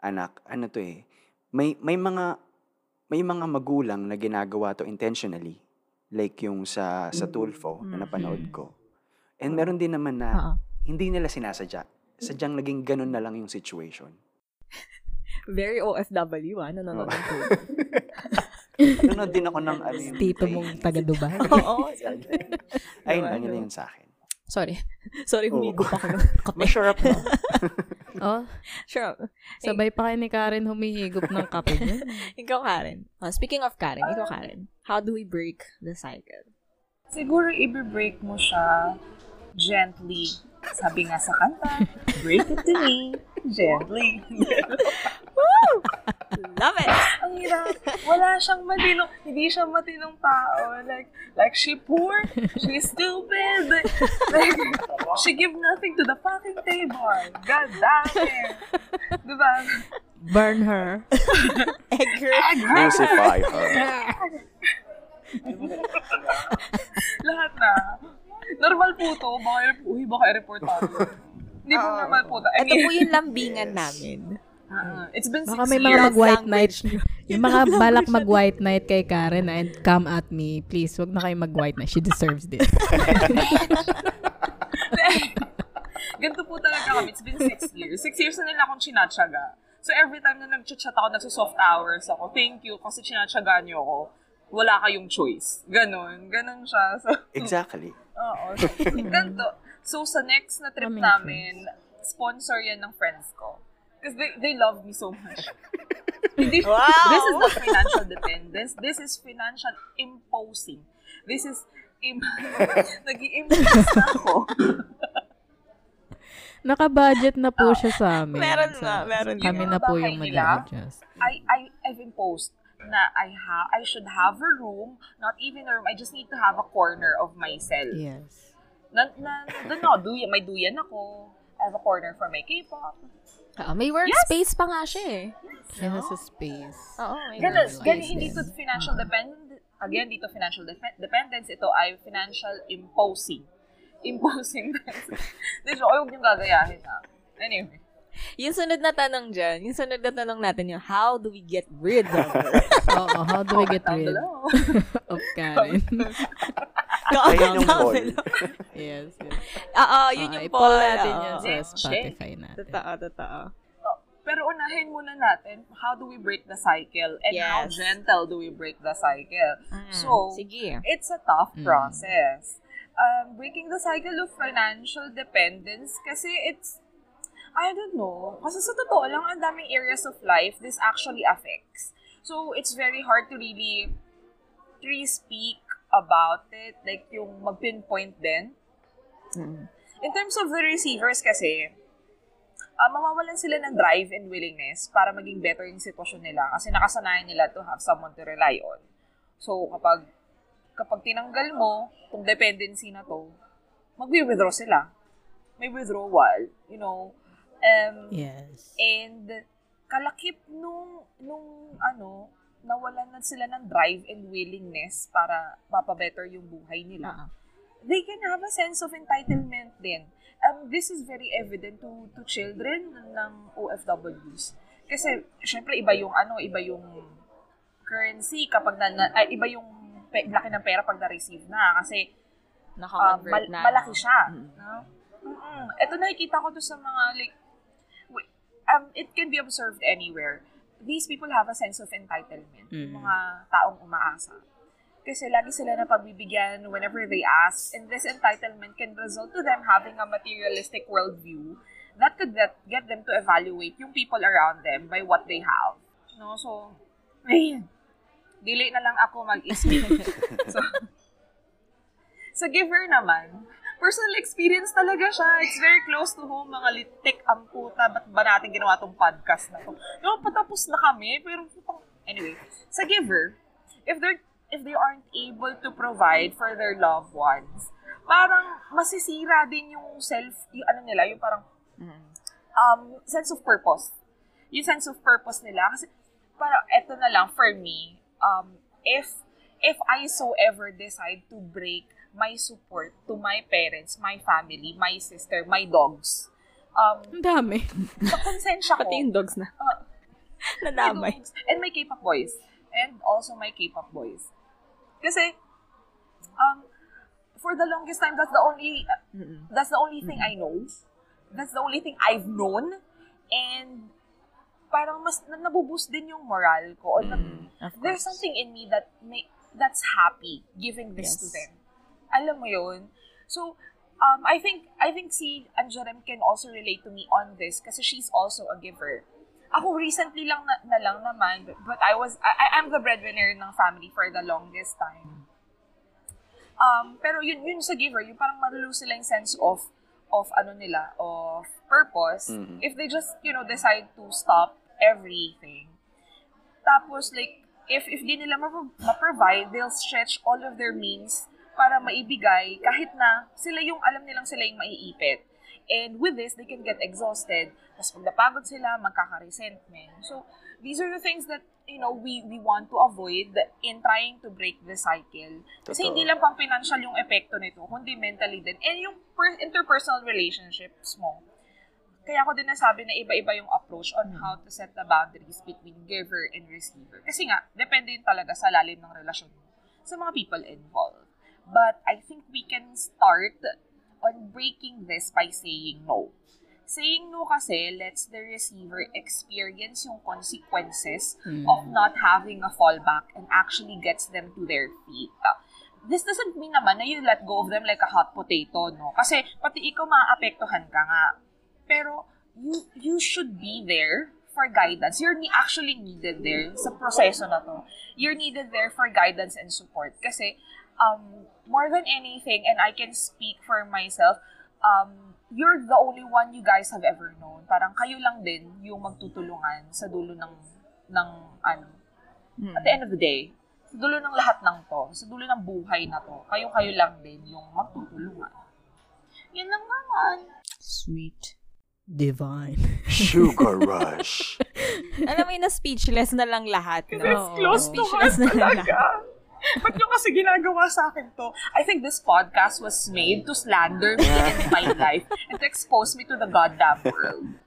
anak ano to eh may may mga may mga magulang na ginagawa to intentionally. Like yung sa sa Tulfo na napanood ko. And meron din naman na Oo. hindi nila sinasadya. Sadyang naging ganun na lang yung situation Very OFW, ah. Nanonood ng tubig. nanonood din ako ng ano yung Tito mong taga Dubai. Oo. ay Diba, ano yun sa akin Sorry. Sorry, humigop ako ng kape. masarap na oh, Sure. sabay pa kayo ni Karen humihigop ng kape niya. Ikaw, Karen. Oh, speaking of Karen, ikaw, Karen. How do we break the cycle? Siguro, i-break mo siya gently. Sabi nga sa kanta, break it to me gently. Love it! Ang hirap. Wala siyang matinong, hindi siya matinong tao. Like, like she poor, she's stupid. Like, she give nothing to the fucking table. God damn it. Diba? Burn her. Egger. crucify her Lahat na. Normal po to. Baka, uy, baka i-report tayo. Hindi po normal po to. I Ito po yung lambingan namin. uh, it's been Baka six may mga years. mag-white night. Yung mga balak mag-white night kay Karen and come at me. Please, wag na kayo mag-white night. She deserves this. Ganito po talaga kami. It's been six years. Six years na nila akong chinatsaga. So every time na nag-chat ako, nagsa-soft hours ako, thank you kasi chinatsaga niyo ako. Wala kayong choice. Ganon. Ganon siya. So, exactly oo. So, ganito. So, sa next na trip namin, sponsor yan ng friends ko. Because they, they love me so much. Hindi, This is not financial dependence. This is financial imposing. This is im nag-i-impose na ako. Naka-budget na po siya sa amin. Meron So, na, meron Kami na. na po yung nila? mag-adjust. I, I, I've imposed na I ha I should have a room, not even a room. I just need to have a corner of my cell. Yes. Na, na, doon ako, duyan, may duyan ako. I have a corner for my K-pop. Oo, may workspace pa nga siya eh. She has a space. Oo, may Ganun, ganun, hindi to financial dependent. Again, dito financial dep- dependence. Ito ay financial imposing. Imposing. Hindi, so, huwag niyong gagayahin na. Anyway. Yung sunod na tanong dyan, yung sunod na tanong natin yung, how do we get rid of her? Oo, how do we get Down rid of Karen? Ayan yung poll. yes, yes. Oo, yun yung i-poll poll. natin oo. yun sa. Spotify natin. Totoo, totoo. Oh, Pero unahin muna natin, how do we break the cycle? And how Yes. gentle do we break the cycle? Mm, So, sige. it's a tough Mm. process. Um, breaking the cycle of financial dependence kasi it's, I don't know, kasi sa totoo lang, ang daming areas of life this actually affects. So, it's very hard to really, to really speak about it, like yung mag-pinpoint din. Mm. In terms of the receivers kasi, uh, mawawalan sila ng drive and willingness para maging better yung sitwasyon nila kasi nakasanayan nila to have someone to rely on. So, kapag kapag tinanggal mo kung dependency na to, mag-withdraw sila. May withdrawal, you know. Um, Yes. And kalakip nung, nung ano, nawalan na sila ng drive and willingness para mapabetter yung buhay nila Oo. they can have a sense of entitlement din. Um, this is very evident to to children ng OFWs. Kasi, syempre, iba yung ano, iba yung currency kapag na, na- ay, iba yung pe, laki ng pera pag na-receive na. Kasi, um, Naka-convert mal- na. malaki siya. Mm. No? Mm-mm. Ito nakikita ko to sa mga, like, um, it can be observed anywhere. These people have a sense of entitlement. Yung Mm. mga taong umaasa. Kasi lagi sila na pagbibigyan whenever they ask. And this entitlement can result to them having a materialistic worldview that could get, get them to evaluate yung people around them by what they have. No? So, ayun. Dili na lang ako mag-isip. so, sa giver naman, personal experience talaga siya. It's very close to home, mga litik ang puta. Ba't ba natin ginawa tong podcast na to? No, patapos na kami, pero anyway. Sa giver, if they're if they aren't able to provide for their loved ones, parang masisira din yung self, yung ano nila, yung parang um, sense of purpose. Yung sense of purpose nila. Kasi, parang, eto na lang, for me, um, if, if I so ever decide to break my support to my parents, my family, my sister, my dogs, um, Ang dami. sa konsensya ko, Pati yung dogs na. uh, Nadamay. dogs, and my K-pop boys. And also my K-pop boys. Kasi, um, for the longest time, that's the only, that's the only thing I know. That's the only thing I've known. And, parang mas, na, nabuboost din yung moral ko. Or Of there's something in me that may, that's happy giving this to Yes. them. Alam mo yun? So, um, I think, I think si Anjarem can also relate to me on this kasi she's also a giver. Ako recently lang na, na lang naman, but, I was, I, I'm the breadwinner ng family for the longest time. Um, pero yun, yun sa giver, yung parang malulose sila yung sense of, of ano nila, of purpose, Mhm. if they just, you know, decide to stop everything. Tapos, like, if, if di nila ma- ma-provide, they'll stretch all of their means para maibigay kahit na sila yung alam nilang sila yung maiipit. And with this, they can get exhausted. Tapos pag napagod sila, magkaka-resentment. So, these are the things that, you know, we we want to avoid in trying to break the cycle. Kasi Totoo. hindi lang pang financial yung epekto nito, kundi mentally din. And yung per- interpersonal relationships mo. Kaya ako din nasabi na iba-iba yung approach on how to set the boundaries between giver and receiver. Kasi nga, depende yun talaga sa lalim ng relasyon mo sa mga people involved. But I think we can start on breaking this by saying no. Saying no kasi lets the receiver experience yung consequences of not having a fallback and actually gets them to their feet. This doesn't mean naman na you let go of them like a hot potato, no? Kasi pati ikaw maapektuhan ka nga. Pero you you should be there for guidance. You're actually needed there sa proseso na to. You're needed there for guidance and support. Kasi um, more than anything, and I can speak for myself, um, you're the only one you guys have ever known. Parang kayo lang din yung magtutulungan sa dulo ng, ng ano, at the end of the day, sa dulo ng lahat ng to, sa dulo ng buhay na to, kayo-kayo lang din yung magtutulungan. Yan lang naman. Sweet. Divine. Sugar rush. Alam mo yun na speechless na lang lahat, no? It's close to heart Speechless na lang lahat. talaga. Ba't nyo kasi ginagawa sa akin to? I think this podcast was made to slander me and my life and to expose me to the goddamn world.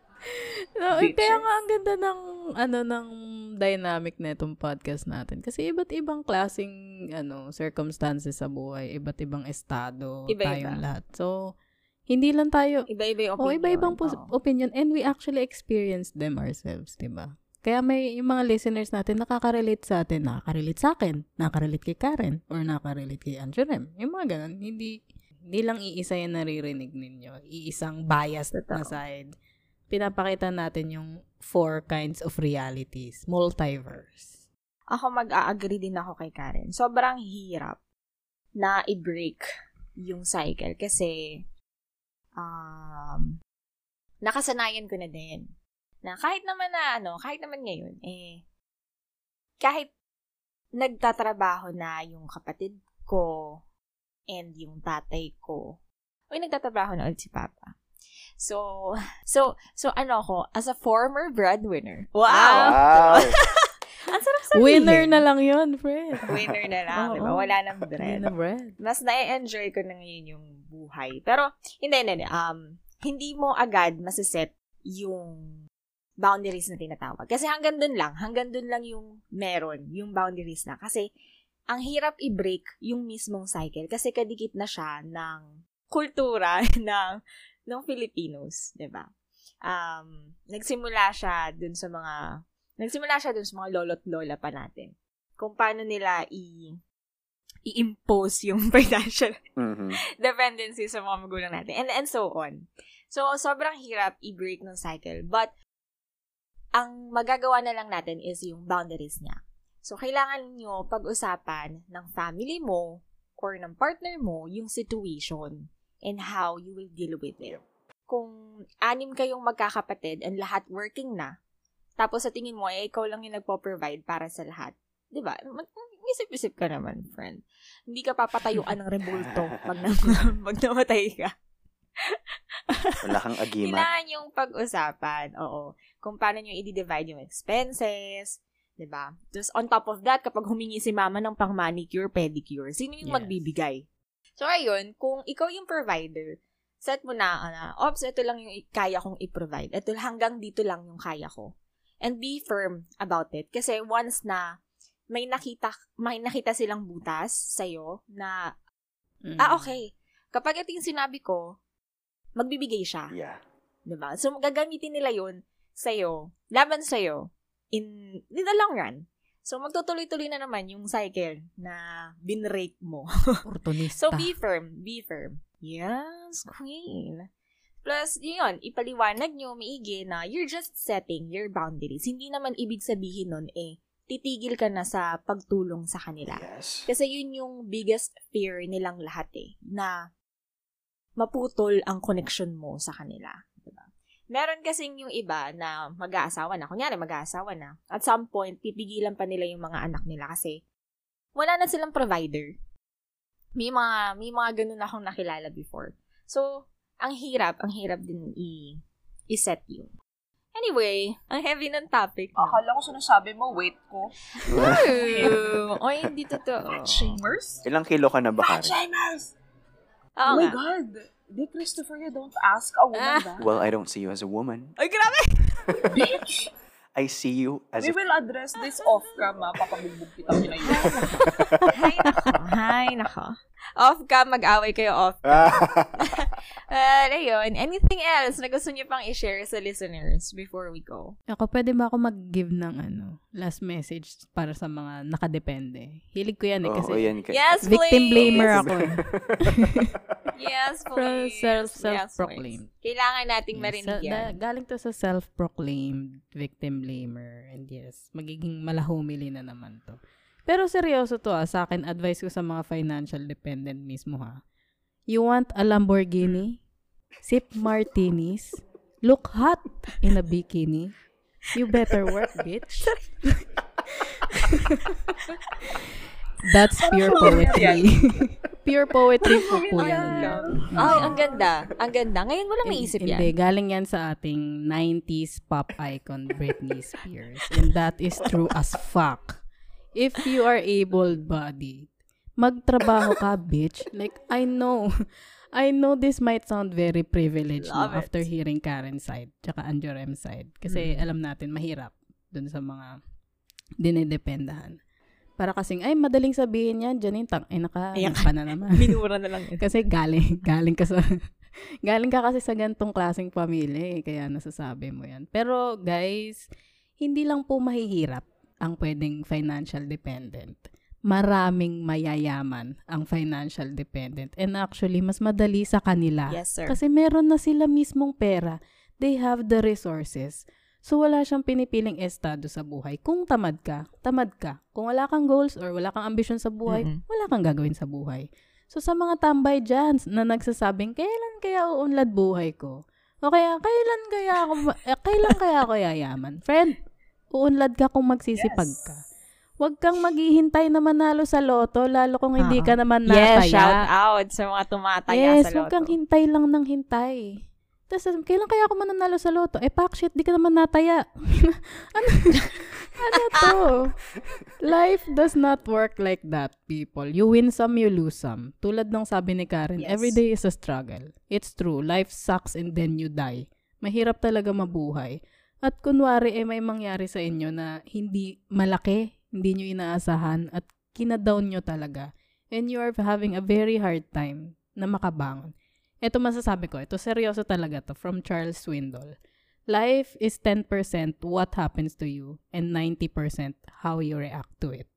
No, Bitches. kaya nga ang ganda ng ano ng dynamic na itong podcast natin kasi iba't ibang klasing ano circumstances sa buhay, iba't ibang estado Iba-iba. tayong lahat. So hindi lang tayo Iba-iba yung Oh, opinion. iba-ibang pos- Oo. opinion and we actually experienced them ourselves, 'di ba? Kaya may yung mga listeners natin nakaka-relate sa atin, nakaka-relate sa akin, nakaka-relate kay Karen or nakaka-relate kay Anjurem. Yung mga ganun, hindi hindi lang iisa yung naririnig ninyo, iisang biased na side. Pinapakita natin yung four kinds of realities, multiverse. Ako mag-a-agree din ako kay Karen. Sobrang hirap na i-break yung cycle kasi um, nakasanayan ko na din na kahit naman na ano, kahit naman ngayon, eh, kahit nagtatrabaho na yung kapatid ko and yung tatay ko, o nagtatrabaho na ulit si Papa. So, so, so ano ako, as a former breadwinner. Wow! Wow! Ang sarap sabihin. Winner na lang yun, Fred. Winner na lang, Oo. di ba? Wala nang bread. na bread. Mas na-enjoy ko na ngayon yung buhay. Pero, hindi, hindi, hindi. Um, hindi mo agad masiset yung boundaries na tinatawag. Kasi hanggang dun lang, hanggang dun lang yung meron, yung boundaries na. Kasi, ang hirap i-break yung mismong cycle kasi kadikit na siya ng kultura ng ng Filipinos, 'di ba? Um, nagsimula siya dun sa mga nagsimula siya dun sa mga lolo't lola pa natin. Kung paano nila i i-impose yung financial Mhm. dependency sa mga magulang natin. And, and so on. So, sobrang hirap i-break ng cycle. But, ang magagawa na lang natin is yung boundaries niya. So, kailangan nyo pag-usapan ng family mo or ng partner mo yung situation and how you will deal with it. Kung anim kayong magkakapatid and lahat working na, tapos sa tingin mo, eh, ikaw lang yung nagpo-provide para sa lahat. Di ba? Isip-isip ka naman, friend. Hindi ka papatayuan ng rebulto pag, na- pag namatay ka. Wala kang agimat. Kailangan yung pag-usapan. Oo. Kung paano nyo i-divide yung expenses. ba? Tapos on top of that, kapag humingi si mama ng pang manicure, pedicure, sino yung Yes. magbibigay? So, ayun, kung ikaw yung provider, set mo na, ano, ops, ito lang yung kaya kong i-provide. Ito hanggang dito lang yung kaya ko. And be firm about it. Kasi once na may nakita, may nakita silang butas sa'yo na, Mm. ah, okay, kapag ito yung sinabi ko, magbibigay siya. Yeah. Diba? So, gagamitin nila yun sa'yo, laban sa'yo, in, in the long run. So, magtutuloy-tuloy na naman yung cycle na binrake mo. Oportunista. so, be firm. Be firm. Yes, queen. Plus, yun, ipaliwanag nyo maigi na you're just setting your boundaries. Hindi naman ibig sabihin nun, eh, titigil ka na sa pagtulong sa kanila. Yes. Kasi yun yung biggest fear nilang lahat eh, na maputol ang connection mo sa kanila. Diba? Meron kasing yung iba na mag-aasawa na. Kunyari, mag-aasawa na. At some point, pipigilan pa nila yung mga anak nila kasi wala na silang provider. May mga, may mga ganun akong nakilala before. So, ang hirap, ang hirap din i- i-set yun. Anyway, ang heavy ng topic. no? Akala ko sinasabi mo, weight ko. Ooh, Oy, hindi totoo. Shamers? Ilang kilo ka na ba, Karen? Shamers! Oh my nga. God! Di, Christopher, you don't ask a woman Ah. that. Well, I don't see you as a woman. Ay, grabe! Bitch! I see you as We a... will address this off-cam, ha? Papabugbog kita. Hay nako, hay nako. Off ka, mag-away kayo off. Well, ayun. Anything else na gusto niyo pang i-share sa listeners before we go? Ako, pwede ba ako mag-give ng ano, last message para sa mga nakadepende? Hilig ko yan eh, kasi Oo, yan. ka- Yes, victim blamer ako. eh. Yes, please. self- Yes, self-proclaimed. please. Kailangan nating Yes, marinig yan. da- galing to sa self-proclaimed victim blamer. And yes, magiging malahumili na naman to. Pero seryoso to ah, sa akin, advice ko sa mga financial dependent mismo ha. You want a Lamborghini? Sip martinis? Look hot in a bikini? You better work, bitch. That's pure poetry. pure poetry po po yan. Ay, ang ganda. Ang ganda. Ngayon mo lang naisip yan. Hindi, galing yan sa ating 90s pop icon Britney Spears. And that is true as fuck. If you are able-bodied, magtrabaho ka, bitch. Like, I know. I know this might sound very privileged no, it. after hearing Karen's side tsaka Anjorem's side. Kasi alam natin, mahirap dun sa mga dinidependahan. Para kasing, ay, madaling sabihin yan, Janine, tang, ay, naka, Ayan. pa na naman. Minura na lang. Kasi galing, galing ka sa, galing ka kasi sa gantong klaseng pamilya eh, kaya nasasabi mo yan. Pero guys, hindi lang po mahihirap ang pwedeng financial dependent. Maraming mayayaman ang financial dependent. And actually, mas madali sa kanila. Yes, sir. Kasi meron na sila mismong pera. They have the resources. So, wala siyang pinipiling estado sa buhay. Kung tamad ka, tamad ka. Kung wala kang goals or wala kang ambisyon sa buhay, Mm-mm. wala kang gagawin sa buhay. So, sa mga tambay dyan na nagsasabing, kailan kaya uunlad buhay ko? O kaya, kailan kaya ako, eh, kailan kaya ako yayaman? Friend, uunlad ka kung magsisipag Yes. ka. Huwag kang maghihintay na manalo sa loto, lalo kung hindi Oo. ka naman nataya. Yes, shout out sa mga tumataya Yes, sa huwag loto. kang hintay lang ng hintay. Tapos, kailan kaya ako mananalo sa loto? Eh, pak shit, di ka naman nataya. ano, ano to? Life does not work like that, people. You win some, you lose some. Tulad ng sabi ni Karen, Yes. every day is a struggle. It's true. Life sucks and then you die. Mahirap talaga mabuhay. At kunwari, eh, may mangyari sa inyo na hindi malaki, hindi nyo inaasahan, at kinadown nyo talaga. And you are having a very hard time na makabangon. Ito masasabi ko, ito seryoso talaga to, from Charles Swindoll. Life is 10% what happens to you and 90% how you react to it.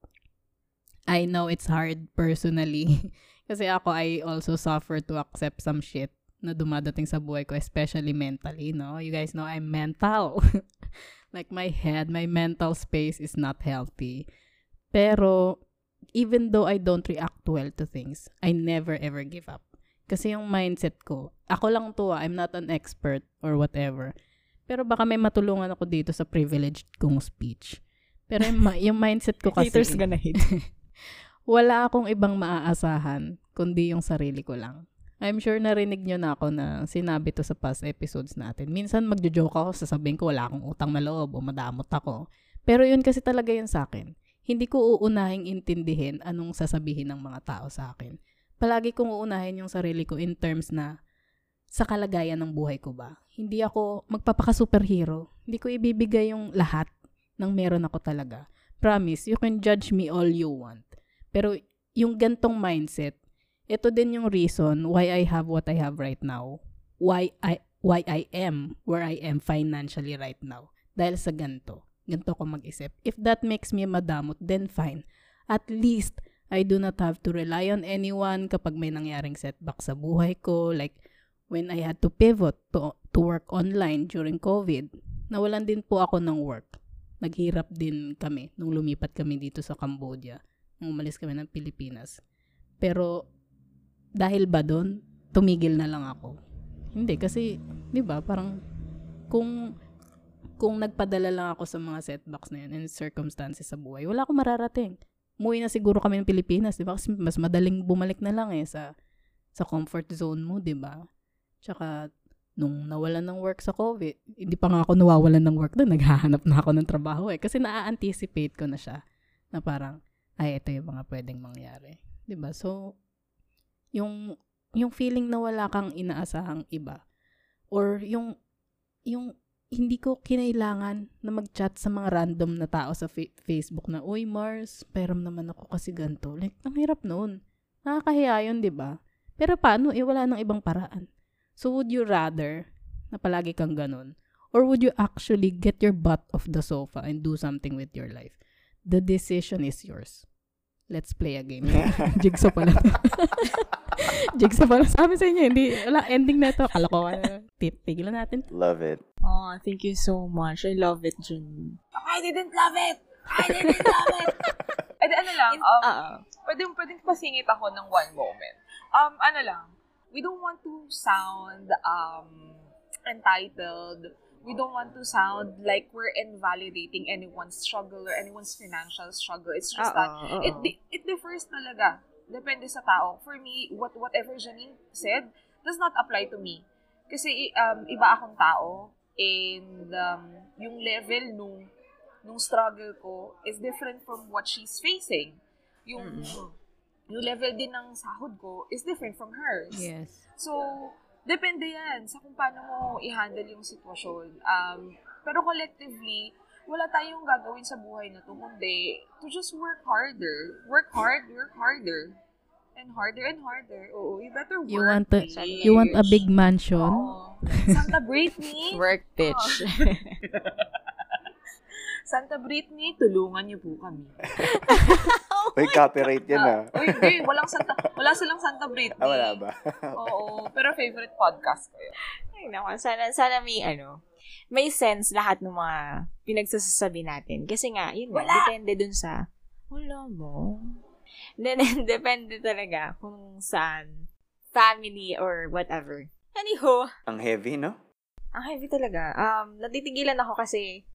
I know it's hard personally kasi ako I also suffer to accept some shit na dumadating sa buhay ko, especially mentally, no? You guys know I'm mental. like my head, my mental space is not healthy. Pero, even though I don't react well to things, I never ever give up. Kasi yung mindset ko, ako lang to, ah, I'm not an expert or whatever. Pero baka may matulungan ako dito sa privileged kong speech. Pero yung, yung mindset ko kasi, Haters gonna hate. wala akong ibang maaasahan kundi yung sarili ko lang. I'm sure narinig nyo na ako na sinabi to sa past episodes natin. Minsan magjo-joke ako, sasabihin ko wala akong utang na loob o madamot ako. Pero yun kasi talaga yun sa akin. Hindi ko uunahing intindihin anong sasabihin ng mga tao sa akin. Palagi kong uunahin yung sarili ko in terms na sa kalagayan ng buhay ko ba. Hindi ako magpapaka-superhero. Hindi ko ibibigay yung lahat ng meron ako talaga. Promise, you can judge me all you want. Pero yung gantong mindset, ito din yung reason why I have what I have right now. Why I why I am where I am financially right now. Dahil sa ganto. Ganto ko mag-isip. If that makes me madamot, then fine. At least, I do not have to rely on anyone kapag may nangyaring setback sa buhay ko. Like, when I had to pivot to, to work online during COVID, nawalan din po ako ng work. Naghirap din kami nung lumipat kami dito sa Cambodia. Nung umalis kami ng Pilipinas. Pero, dahil ba doon, tumigil na lang ako. Hindi, kasi, di ba, parang, kung, kung nagpadala lang ako sa mga setbacks na yun and circumstances sa buhay, wala akong mararating. Umuwi na siguro kami ng Pilipinas, di ba? Kasi mas madaling bumalik na lang eh sa, sa comfort zone mo, di ba? Tsaka, nung nawalan ng work sa COVID, hindi pa nga ako nawawalan ng work doon, naghahanap na ako ng trabaho eh. Kasi na-anticipate ko na siya na parang, ay, ito yung mga pwedeng mangyari. ba So, yung, yung feeling na wala kang inaasahang iba, or yung, yung hindi ko kinailangan na mag-chat sa mga random na tao sa fa- Facebook na, Uy, Mars, peram naman ako kasi ganito. Like, ang hirap noon. Nakakahiya yun, di ba? Pero paano? Eh, wala nang ibang paraan. So, would you rather na palagi kang ganun? Or would you actually get your butt off the sofa and do something with your life? The decision is yours. Let's play a game. Jigsaw pala. Jigsaw pala. Sabi sa inyo, hindi, wala, ending na ito. Kalokohan. Tigilan natin. Love it. Oh, thank you so much. I love it, Jun. I didn't love it! I didn't love it! Di, ano lang, um, Oo. pwede, pwede pasingit ako ng one moment. Um, ano lang, we don't want to sound um, entitled. We don't want to sound like we're invalidating anyone's struggle or anyone's financial struggle. It's just that Oo, oo. it di- it differs talaga. Depende sa tao. For me, what whatever Janine said does not apply to me. Kasi um, iba akong tao and um, yung level nung nung struggle ko is different from what she's facing. Yung yung level din ng sahod ko is different from hers. Yes. So, depende yan sa kung paano mo i-handle yung sitwasyon. Um, pero collectively, wala tayong gagawin sa buhay na to, kundi to just work harder. Work hard, work harder. And harder and harder. Oo, you better work. You want a, bitch. you want a big mansion? Oo. Santa Britney. Work, bitch. Santa Britney, tulungan niyo po kami. Uy, copyright yan ah. Uy, hindi. Walang Santa, wala silang Santa Britney. Ah, wala ba? Oo. Pero favorite podcast ko yun. Ay, naku, sana, sana may, ano, may sense lahat ng mga pinagsasabi natin. Kasi nga, yun nga, depende dun sa, wala mo. Then, depende talaga kung saan, family or whatever. Anywho, Ang heavy, no? ang heavy talaga. Um, natitigilan ako kasi,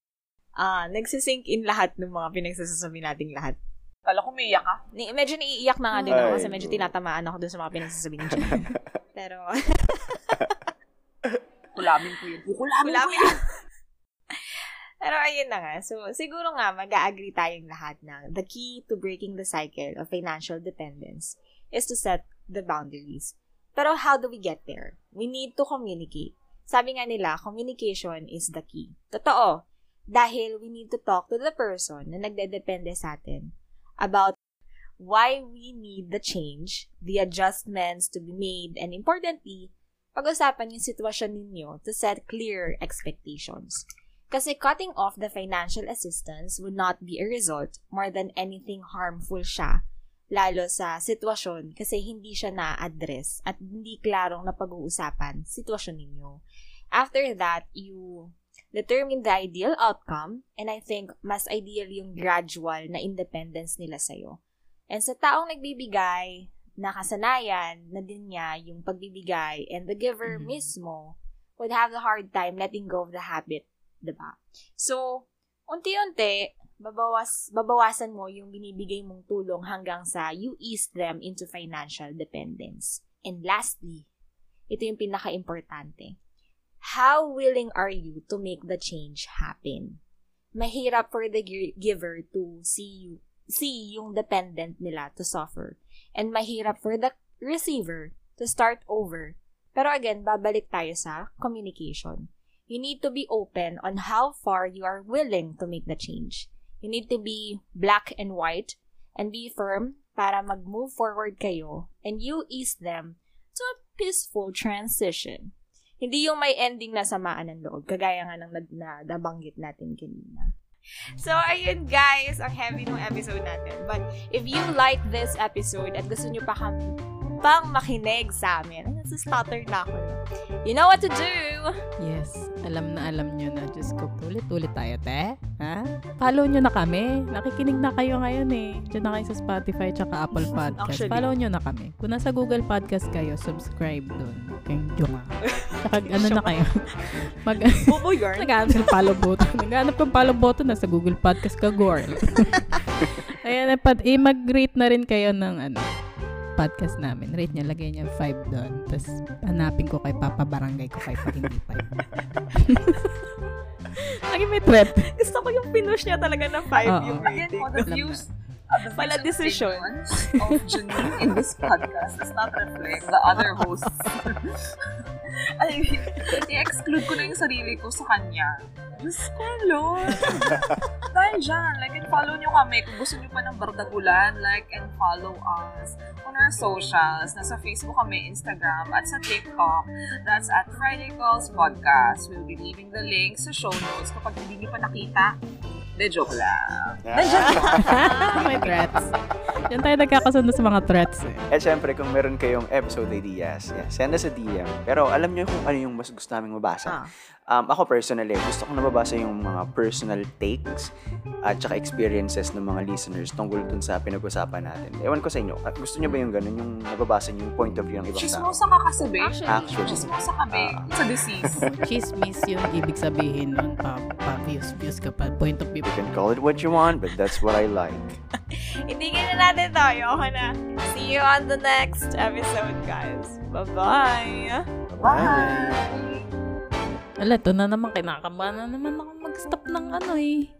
ah, nagsisink in lahat ng mga pinagsasabi nating lahat. Kala ko may iyak ka. Ni, medyo naiiyak na nga din ako Ay, kasi medyo tinatamaan ako dun sa mga pinagsasabi ni Jen. Pero, Kulamin ko yun. Kukulamin ko Kulamin. yan. Pero ayun na nga. So, siguro nga, mag-agree tayong lahat na the key to breaking the cycle of financial dependence is to set the boundaries. Pero how do we get there? We need to communicate. Sabi nga nila, communication is the key. Totoo. Dahil we need to talk to the person na nagdedepende sa atin about why we need the change, the adjustments to be made, and importantly, pag-usapan yung sitwasyon ninyo to set clear expectations. Kasi cutting off the financial assistance would not be a result more than anything harmful siya lalo sa sitwasyon kasi hindi siya na-address at hindi klarong na pag-uusapan sitwasyon ninyo. After that, you determine the ideal outcome and I think mas ideal yung gradual na independence nila sa'yo. And sa taong nagbibigay, nakasanayan na din niya yung pagbibigay and the giver Mhm. mismo would have the hard time letting go of the habit, ba? So, unti-unti, babawas, babawasan mo yung binibigay mong tulong hanggang sa you ease them into financial dependence. And lastly, ito yung pinaka-importante. How willing are you to make the change happen? Mahirap for the gi- giver to see you, see yung dependent nila to suffer. And mahirap for the receiver to start over. Pero again, babalik tayo sa communication. You need to be open on how far you are willing to make the change. You need to be black and white and be firm para mag-move forward kayo and you ease them to a peaceful transition. Hindi yung may ending na samaan ng loob, kagaya nga ng na nabanggit natin kanina. So, ayun guys, ang heavy ng episode natin. But if you like this episode at gusto nyo pa kami pang makinig sa amin, nasa-stutter na ako. You know what to do! Yes, alam na alam nyo na. Diyos ko, ulit-ulit tayo, te. Ha? Follow nyo na kami. Nakikinig na kayo ngayon eh. Diyan na kayo sa Spotify tsaka Apple Podcast. Actually. Follow nyo na kami. Kung nasa Google Podcast kayo, subscribe doon. Kay Junga. Tsaka ano na kayo. Mag Bobo yarn. Naghanap ng follow button. Naghanap ng follow button na sa Google Podcast ka, girl. Ayan, eh, eh, mag-rate na rin kayo ng ano, podcast namin. Rate niya, lagay niya 5 doon. Tapos, hanapin ko kay Papa Barangay ko kay pag hindi 5. Lagi may threat. Gusto ko yung pinush niya talaga na 5 Oo. yung Again, rating. for the views, the Pala decision. of Janine in this podcast does not reflect the other hosts. I mean, i-exclude ko na yung sarili ko sa kanya. Diyos ko, Lord. Dahil dyan, like and follow nyo kami. Kung gusto nyo pa ng bardagulan, like and follow us on our socials. Nasa Facebook kami, Instagram, at sa TikTok. That's at Friday Calls Podcast. We'll be leaving the link sa show notes kapag hindi nyo pa nakita. De joke lang. may threats. Yan tayo nagkakasundo sa mga threats eh. At syempre, kung meron kayong episode ideas, yeah, send us a DM. Pero alam nyo kung ano yung mas gusto namin mabasa. Ah. Um, ako personally, gusto ko nababasa yung mga personal takes at saka experiences ng mga listeners tungkol dun sa pinag-usapan natin. Ewan ko sa inyo, at gusto nyo ba yung ganun, yung nababasa nyo yung point of view ng ibang tao? Chismosa ka kasabi. Actually. Chismosa kami. Ah. It's a disease. Chismis yung ibig sabihin nun. Pa, pa views, views ka pa. Point of view. You can call it what you want, but that's what I like. Hindi na natin to. Ayoko na. See you on the next episode, guys. Bye-bye! Bye! Ala, ito na naman. Kinakabahan na naman ako mag-stop ng ano eh.